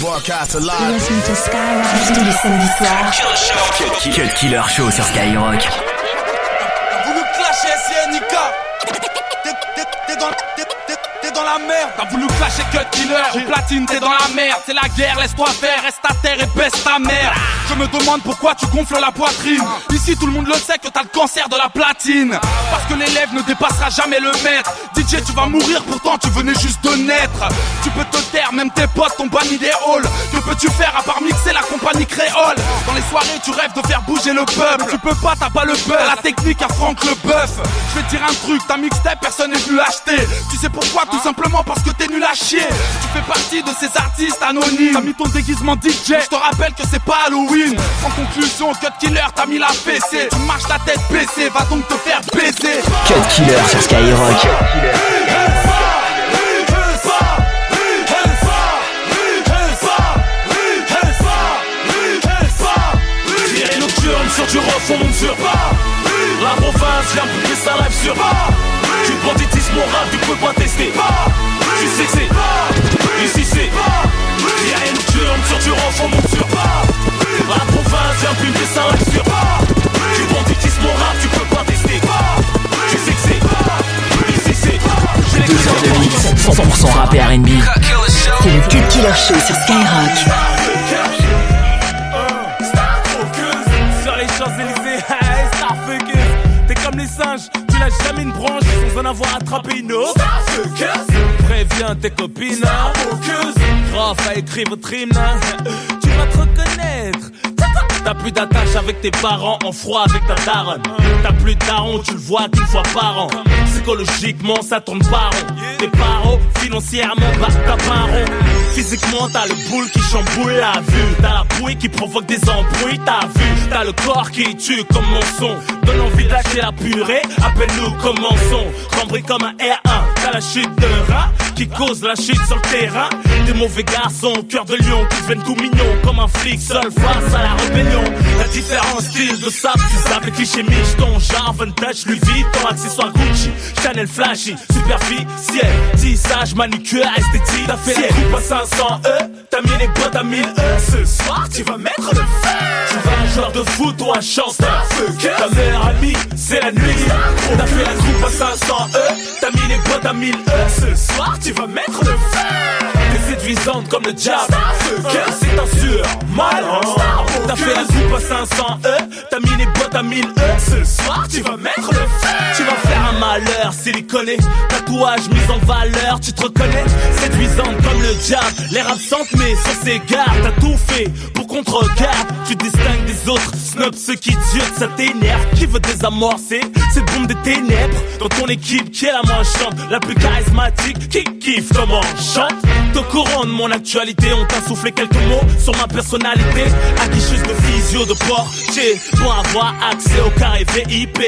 Broadcast alive. Listen to Skyrock tous les samedis soirs. Cut Killer Show sur Skyrock. Vous nous clashez SNK. T'es dans, T'as voulu clasher Cut Killer. Au platine, t'es dans la merde. C'est la guerre, laisse-toi faire. Reste à terre et baisse ta mère. Je me demande pourquoi tu gonfles la poitrine. Ici, tout le monde le sait que t'as le cancer de la platine. Parce que l'élève ne dépassera jamais le maître. DJ, tu vas mourir, pourtant tu venais juste de naître. Tu peux te taire, même tes potes t'ont banni des halls. Que peux-tu faire à part mixer la compagnie créole? Dans les soirées, tu rêves de faire bouger le peuple. Tu peux pas, t'as pas le peur. La technique à Franck le bœuf. Je vais dire un truc, ta mixtape, personne n'est venu l'acheter. Tu sais pourquoi Tout simplement parce que t'es nul à chier. Tu fais partie de ces artistes anonymes. T'as mis ton déguisement DJ. Je te rappelle que c'est pas Halloween. En conclusion, Cut Killer, t'as mis la PC. Tu marches la tête baissée, va donc te faire baiser. Cut Killer sur Skyrock. sur du rock, on monte sur pas La province vient boucler sa live sur pas Du banditisme rap, tu peux pas tester Tu sais que c'est Ici c'est Y'a sur du rock, on monte sur pas. La province vient sur pas. Du banditisme au rap, tu peux pas tester Tu sais que c'est Ici c'est 2 heures de mix, 100% rap et R&B. C'est le Cut Killer Show sur Skyrock. Jamais une branche sans en avoir attrapé une autre. Préviens tes copines, prof à écrire votre hymne, tu vas te reconnaître. T'as plus d'attache avec tes parents, en froid avec ta daronne. T'as plus de daron, tu le vois qu'une fois par an. Psychologiquement, ça tourne pas rond. Tes parents, financièrement, bah t'as pas rond. Physiquement, t'as le boule qui chamboule la vue. T'as la bouille qui provoque des embrouilles, t'as vu. T'as le corps qui tue comme mon son. Envie d'acheter la purée, appelle-nous commençons. Rembris comme un R1, t'as la chute de rat qui cause la chute sur le terrain. Des mauvais garçons, cœur de lion qui deviennent tout mignons comme un flic seul face à la rébellion. La différence style de sable, tu les clichés miches, ton genre vintage, Louis Vuitton, accessoire Gucci, Chanel flashy, superficiel, tissage, manucure, esthétique. T'as fait coupe à 500 E, t'as mis les boîtes à 1000 E. Ce soir, tu vas mettre le feu. Joueur de foot ou un chanteur. Ta meilleure amie, c'est la nuit. T'as fait la coupe à 500 E, t'as mis les boîtes à 1000 E. Ce soir, tu vas mettre le feu. Séduisante comme le diable. C'est un sûr, mal. T'as fait la coupe à 500 E, t'as mis les boîtes à 1000 E. Ce soir, tu vas mettre le feu. Tu vas faire un malheur, siliconé. Tatouage mis en valeur, tu te reconnais. Séduisante comme le diable, l'air absente, mais sur ses gardes. T'as tout fait pour qu'on te regarde. Tu distingues des autres, snob ceux qui tuent, ça t'énerve. Qui veut désamorcer cette bombe des ténèbres? Dans ton équipe qui est la moins chante, la plus charismatique, qui kiffe comment chante? De mon actualité, on t'a soufflé quelques mots sur ma personnalité. Aguicheuse de physio, de portier, pour avoir accès au carré VIP.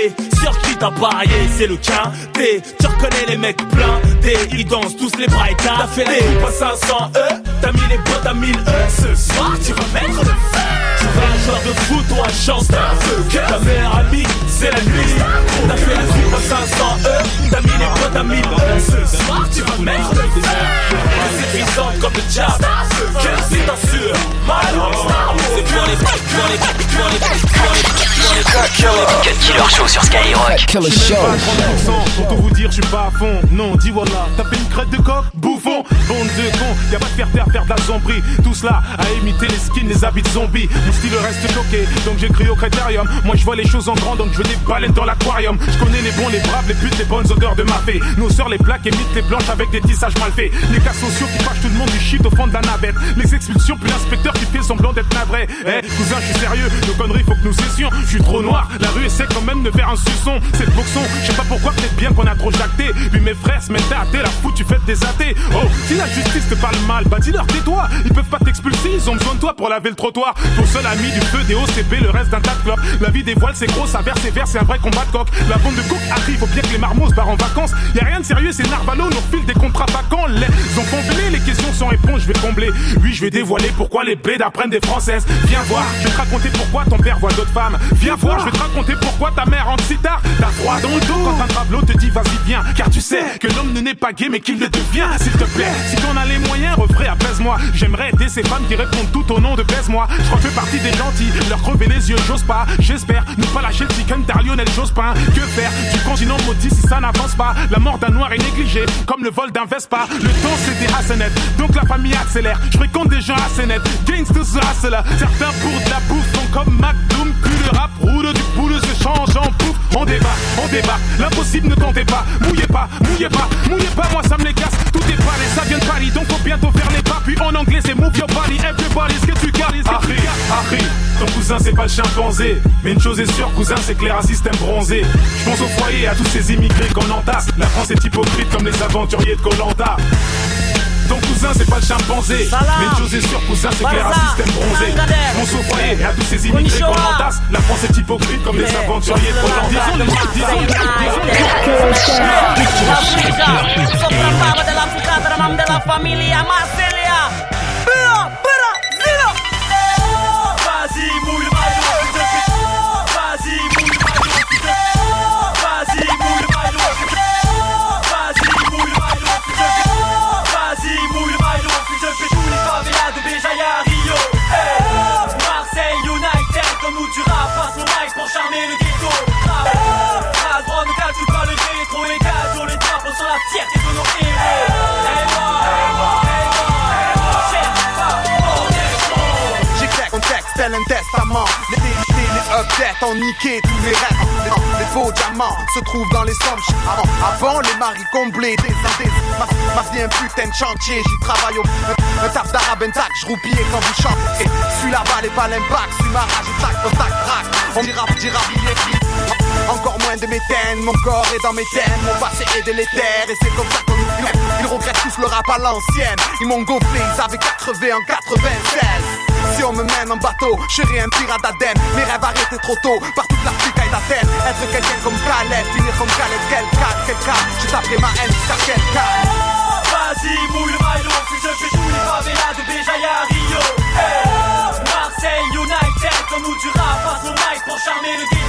Sur qui t'as parié, c'est le quintet. Tu reconnais les mecs pleins, ils dansent tous les bras T'as fait la coupe à 500 E, t'as mis les bottes à 1000 E. Ce soir, tu vas mettre le feu. Un joueur de foot ou un chanteur Ta meilleure amie, c'est la nuit. T'as fait la à 500 E, t'as mis les bottes à 1000 E. Ce soir, tu vas mettre le feu. C'est séduisante comme le diable. C'est sûr. Cut Killer Show sur Skyrock. Killer Show. Pour tout vous dire, je suis pas à fond. Non, dis voilà, t'as fait une crête de coq, bouffon. Bande de cons, y'a pas de faire taire, faire de la zombie. Tout cela à imiter les skins, les habits de zombies. Mon style reste choqué, donc j'écris au critérium. Moi je vois les choses en grand, donc je veux des baleines dans l'aquarium. Je connais les bons, les braves, les putes, les bonnes odeurs de ma fée. Nos sœurs, les plaques, émitent les blanches avec des tissages mal faits. Les cas sociaux qui fâchent tout le monde du shit au fond de la navette. Les expulsions, puis l'inspecteur qui fait semblant d'être navré. Eh, cousin, je suis sérieux, nos conneries, faut que nous cessions. Je suis trop noir, la rue essaie quand même de faire un suçon. C'est le boxon, je sais pas pourquoi, peut-être bien qu'on a trop jacté. Puis mes frères se mettent à athée, la fout, tu fais des athées. Oh, si la justice te parle mal, bah dis-leur tais-toi. Ils peuvent pas t'expulser, ils ont besoin de toi pour laver le trottoir. Ton seul ami du feu, des OCP, le reste d'un tas de clopes. La vie des voiles, c'est gros, ça verse et verse, c'est un vrai combat de coq. La bande de coq arrive, faut bien que les marmots se barrent en vacances. Y a rien de sérieux, c'est Narvalo, nous refile des contrats vacants. Les enfants venez, les questions sans réponse, je vais combler. Oui, je vais dévoiler pourquoi les blés apprennent des françaises. Viens voir, je vais te raconter pourquoi ton père voit d'autres femmes. Viens voir, je vais te raconter pourquoi ta mère en si tard. T'as froid dans le dos quand un travelot te dit vas-y viens. Car tu sais que l'homme ne n'est pas gay mais qu'il le devient. S'il te plaît, si t'en as les moyens, refrais apaise-moi. J'aimerais aider ces femmes qui répondent tout au nom de baise-moi. Je crois que fais partie des gentils, leur crever les yeux, j'ose pas. J'espère ne pas lâcher le chicken car Lionel Jospin. Que faire du continent maudit si ça n'avance pas? La mort d'un noir est négligée, comme le vol d'un Vespa. Le temps c'était assez net, donc la famille accélère. Je fréquente des gens assez nets, gangsters là. Certains pour de la bouffe font comme McDoom, rap roule du boule se change en bouffe. On débat, on débat, l'impossible ne tentez pas. Mouillez pas, mouillez pas, mouillez pas, moi ça me les casse. Tout est paré, ça vient de Paris, donc faut bientôt faire les pas. Puis en anglais c'est move your body, everybody, ce que tu que tu gardes. ton cousin c'est pas le chimpanzé. Mais une chose est sûre, cousin, c'est que un système bronzé. Je pense au foyer, à tous ces immigrés qu'on entasse. La France est hypocrite comme les aventuriers de Colanta. Ton cousin c'est pas le chimpanzé Mais une chose est sûre cousin c'est clair un système bronzé Mon et à tous ces immigrés qu'on entasse La France est hypocrite comme les aventuriers de Colanta Disons le updates ont niqué tous les rêves. Les, beaux diamants se trouvent dans les sommes. Avant, avant les maris comblés, des des Ma, ma vie un putain de chantier, j'y travaille au. Un, un taf d'arabe intact, j'roupillais quand vous chantez. Suis là-bas, les pas l'impact, suis ma rage, tac, tac, trac. On dira, dira, encore moins de méthènes, mon corps est dans mes thèmes, mon passé est délétère et c'est comme ça qu'on nous Ils regrettent tous le rap à l'ancienne, ils m'ont gonflé, ils avaient 80 en 96 si on me mène en bateau, je serai un pirate d'Aden. Mes rêves arrêtés trop tôt par toute l'Afrique et d'Athènes. Être quelqu'un comme Khaled, finir comme Khaled, quel cas, quel cas? Je taperai ma haine jusqu'à quel cas? Vas-y, mouille le maillot, puis je fais tous les favelas de Béjaïa à Rio. Marseille United, comme nous du rap, passe au mic pour charmer le ghetto.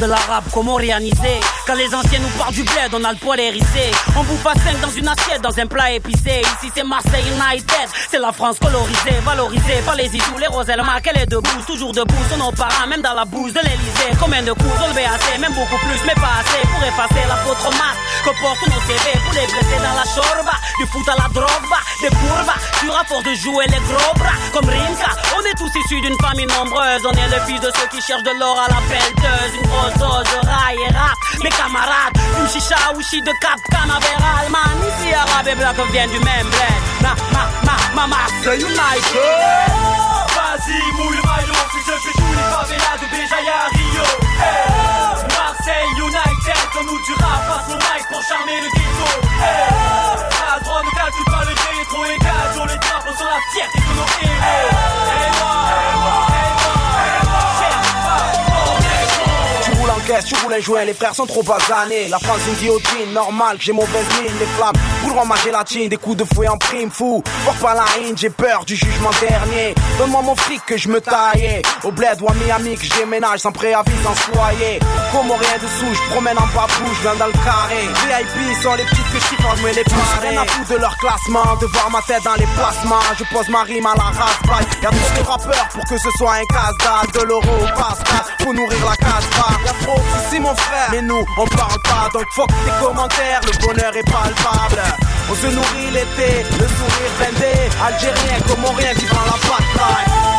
De l'arabe, comment réaliser Quand les anciens nous parlent du bled, on a le poil hérissé. On bouffe à 5 dans une assiette, dans un plat épicé. Ici c'est Marseille United, c'est la France colorisée, valorisée par les isous, les roselles, elle est debout, toujours debout, son nos parents, même dans la bouse de l'Elysée. Combien de coups, le BAC, même beaucoup plus, mais pas assez pour effacer la l'apôtre masque que portent nos CV pour les blesser dans la chorba. Du foot à la drogue, des courbes, du rapport de jouer les gros bras. Comme Rimka, on est tous issus d'une famille nombreuse. On est le fils de ceux qui cherchent de l'or à la pelleteuse grosse dose de rail et rap. Mes camarades, une chicha wishi de cap canaveral. Man, ici arabe et black viennent du même bled. Ma, ma, ma, ma, Marseille United. Vas-y, mouille le maillot, puis je fais tous les favelas de Béjaïa à Rio. Hey. Marseille United, comme nous du rap, passe le mic pour charmer le ghetto. Hey. La droite ne calcule pas le rétro égal sur les drapeaux, sur la fierté de nos tu voulais jouer, les frères sont trop basanés. La France une guillotine, normal que j'ai mauvaise mine, les flammes pour ma gélatine, des coups de fouet en prime fou. Pour pas la rime, j'ai peur du jugement dernier. Donne-moi mon fric que je me taillais. Au bled ou à Miami que je déménage sans préavis, sans soyer. Comme rien de sous, je promène en babou, je viens dans le carré. VIP sont les petites que je je me les pousse. Rien à foutre de leur classement, de voir ma tête dans les placements. Je pose ma rime à la race, Y'a plus de rappeurs pour que ce soit un casse-dalle. De l'euro au Pascal, pour nourrir la Y'a trop c'est mon frère. Mais nous, on parle pas, donc fuck tes commentaires, le bonheur est palpable. On se nourrit l'été, le sourire vendé. Algérien, comorien, vivant la bataille.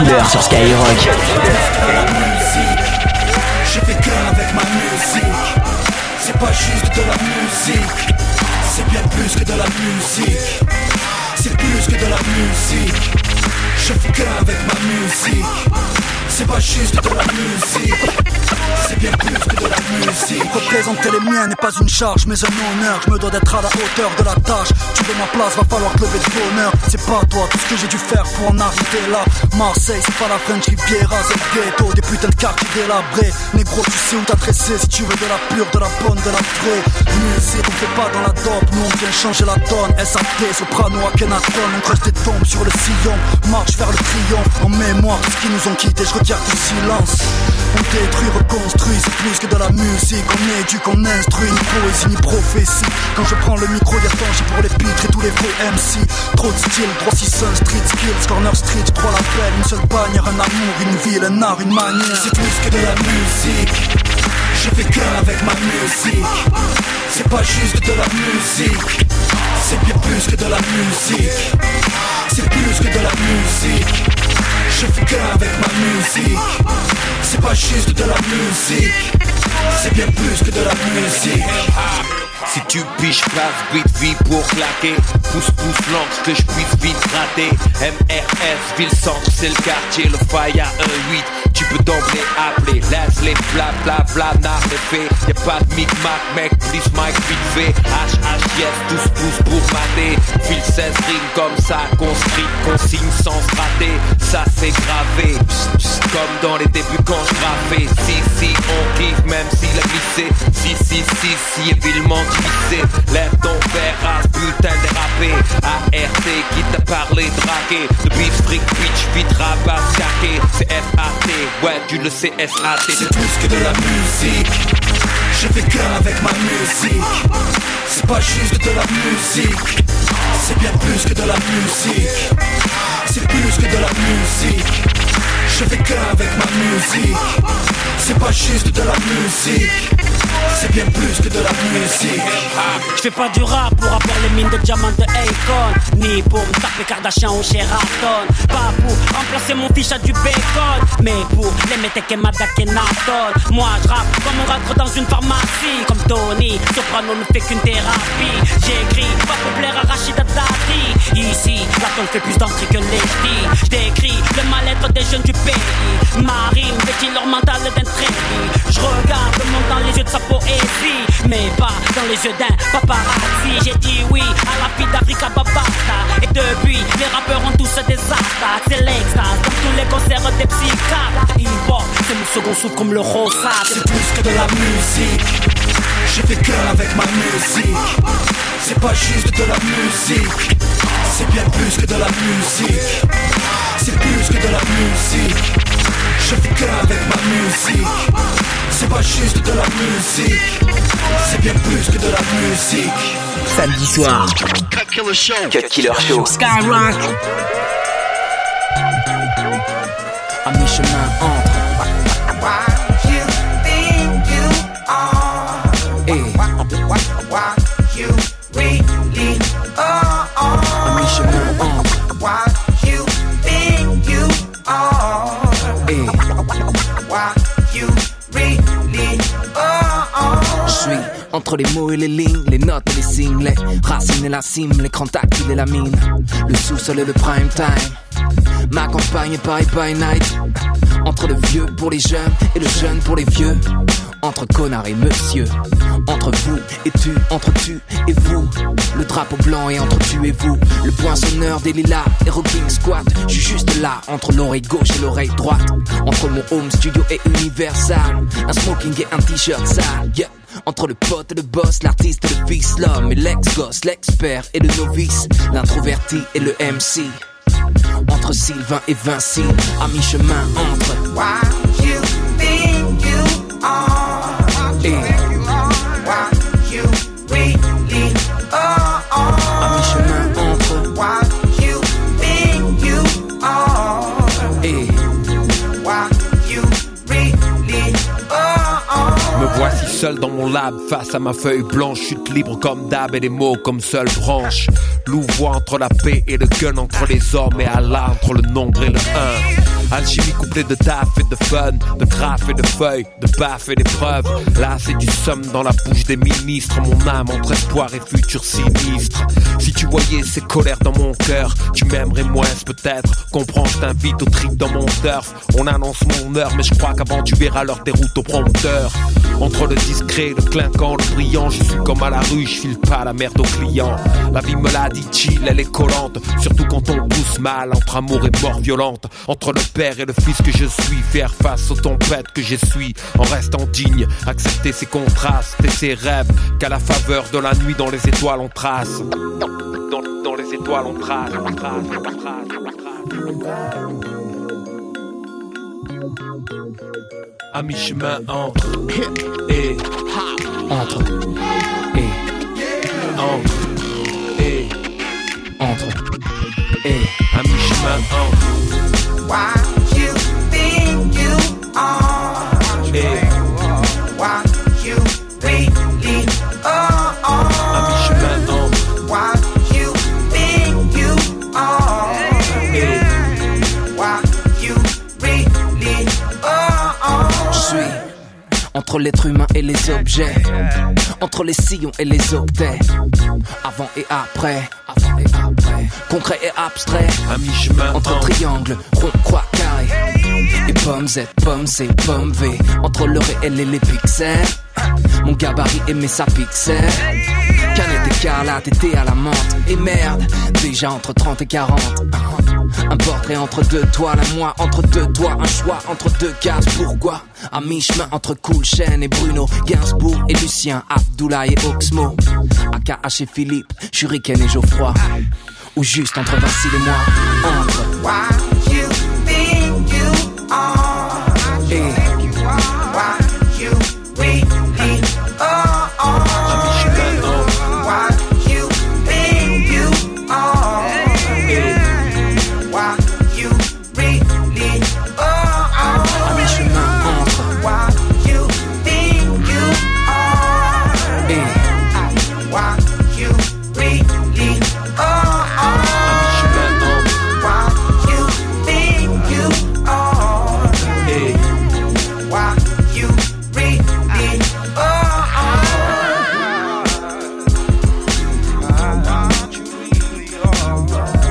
Killer sur Skyrock. Je fais cœur avec ma musique. C'est pas juste de la musique. C'est bien plus que de la musique. C'est plus que de la musique. Je fais cœur avec ma musique. c'est pas juste de la musique C'est bien plus que de la musique. Représenter les miens n'est pas une charge mais un honneur. Je me dois d'être à la hauteur de la tâche. Tu veux ma place, va falloir lever de bonheur. C'est pas toi tout ce que j'ai dû faire pour en arriver là. Marseille c'est pas la French Riviera C'est le ghetto, des putains de quartiers délabrés. Négro tu sais où t'adresser si tu veux de la pure, de la bonne, de la vraie. Musique on fait pas dans la dope, nous on vient changer la donne. SAP, Soprano, Akhenaton, on creuse des tombes sur le sillon. Marche vers le triomphe, en mémoire de ce qui nous ont quittés Je retire du silence. On détruit, c'est plus que de la musique. On éduque, on instruit, ni poésie, ni prophétie. Quand je prends le micro, y'a danger pour les pitres et tous les faux Trop de style, droit 6 street skills, corner street, trois l'appel Une seule bannière, un amour, une ville, un art, une manière. C'est plus que de la musique. Je fais qu'un avec ma musique. C'est pas juste de la musique. C'est bien plus que de la musique. C'est plus que de la musique. Je fais qu'un avec ma musique C'est pas juste de la musique. C'est bien plus que de la musique. Si tu piches place, vite, vie pour claquer. Pousse, pousse, lance que je puisse vite gratter. MRS, ville centre, c'est le quartier Le faille à 1-8, tu peux d'emblée appeler. Laisse les bla bla bla, n'a fait. Y'a pas de micmac, mec, please Mike vite fait. H, H, yes, tous pouces pour mater. File 16 rimes comme ça, conscrit, consigne sans rater Ça c'est gravé, comme dans les débuts quand je Si, si, on kiffe même s'il a glissé Si, si, si, si, évidemment glissé Lève ton père à ce putain dérapé ART qui t'a parlé dragué. Le beef freak bitch vite rabat caqué C'est FAT, ouais tu le sais SAT C'est plus que de la musique. Je fais qu'un avec ma musique. C'est pas juste de la musique. C'est bien plus que de la musique C'est plus que de la musique. Je fais qu'un avec ma musique. C'est pas juste de la musique. C'est bien plus que de la musique. Je fais pas du rap pour avoir les mines de diamants de Akon. Ni pour me taper Kardashian ou Sheraton. Pas pour remplacer mon fiche à du bacon. Mais pour les et Madak et Naton Moi je rappe comme on rentre dans une pharmacie. Comme Tony, Soprano ne fait qu'une thérapie. J'écris fait plus d'entrée que les filles. J'décris le mal-être des jeunes du pays. Marine vêtit leur mental d'intrépide Je regarde le monde dans les yeux de sa poésie. Mais pas dans les yeux d'un paparazzi. J'ai dit oui à la vie d'Africa Babata Et depuis, les rappeurs ont tous des attaques C'est l'extase, comme tous les concerts des psychiatres Hip-hop, c'est mon second souffle comme le rosa. C'est plus que de la musique. Je fais qu'un avec ma musique. C'est pas juste de la musique C'est bien plus que de la musique. C'est plus que de la musique. Je fais qu'un avec ma musique. C'est pas juste de la musique. C'est bien plus que de la musique. Samedi soir, Cut Killer Show. Cut Killer Show. Skyrock Je suis entre les mots et les lignes, les notes et les signes, les racines et la cime, l'écran tactile et la mine, le sous-sol et le prime time. Ma campagne pareil by night. Entre le vieux pour les jeunes et le jeune pour les vieux. Entre connard et monsieur. Entre vous et tu, entre tu et vous. Le drapeau blanc et entre tu et vous. Le poinçonneur des lilas et rocking squat. Je suis juste là, entre l'oreille gauche et l'oreille droite. Entre mon home studio et Universal. Un smoking et un t-shirt sale. Yeah. Entre le pote et le boss, l'artiste et le fils, l'homme et l'ex-gosse, l'expert et le novice, l'introverti et le MC. Entre Sylvain et Vinci, à mi-chemin entre. Seul dans mon lab, face à ma feuille blanche, chute libre comme d'hab et des mots comme seule branche. Loup voit entre la paix et le gun, entre les hommes et Allah, entre le nombre et le un. Alchimie couplée de taf et de fun, de graphes et de feuilles, de baffes et d'épreuves. Là, c'est du somme dans la bouche des ministres. Mon âme entre espoir et futur sinistre. Si tu voyais ces colères dans mon cœur, tu m'aimerais moins peut-être. Comprends, je t'invite au trip dans mon turf. On annonce mon heure, mais je crois qu'avant tu verras leur déroute au prompteur. Entre le discret, le clinquant, le brillant, je suis comme à la rue, je file pas la merde aux clients. La vie me l'a dit chill, elle est collante, surtout quand on mal entre amour et mort violente. Entre le père et le fils que je suis, faire face aux tempêtes que j'essuie en restant digne, accepter ses contrastes et ses rêves qu'à la faveur de la nuit dans les étoiles on trace. Dans, les étoiles on trace, on mi-chemin entre entre et entre et entre et à mi-chemin entre. Why you think you are? Et Why you really are? à mi-chemin entre Why you think you are? et Why you really are? Je suis entre l'être humain et les objets, entre les sillons et les après, avant et après, concret et abstrait, à mi-chemin entre entre. triangle, rond, croix, carré, et pommes Z, pommes C, pommes V, entre le réel et les pixels, mon gabarit et mes sapixels. Canette écarlate, été à la menthe, et merde, déjà entre 30 et 40. Un portrait entre deux toiles, un moi entre deux toits, un choix entre deux cases. Pourquoi? À mi-chemin entre Cool Chain et Bruno, Gainsbourg et Lucien, Abdoulaye et Oxmo, AKH et Philippe, Shuriken et Geoffroy. Ou juste entre Vincile et moi, entre. Why Yeah, yeah.